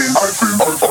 I've been, I've I've.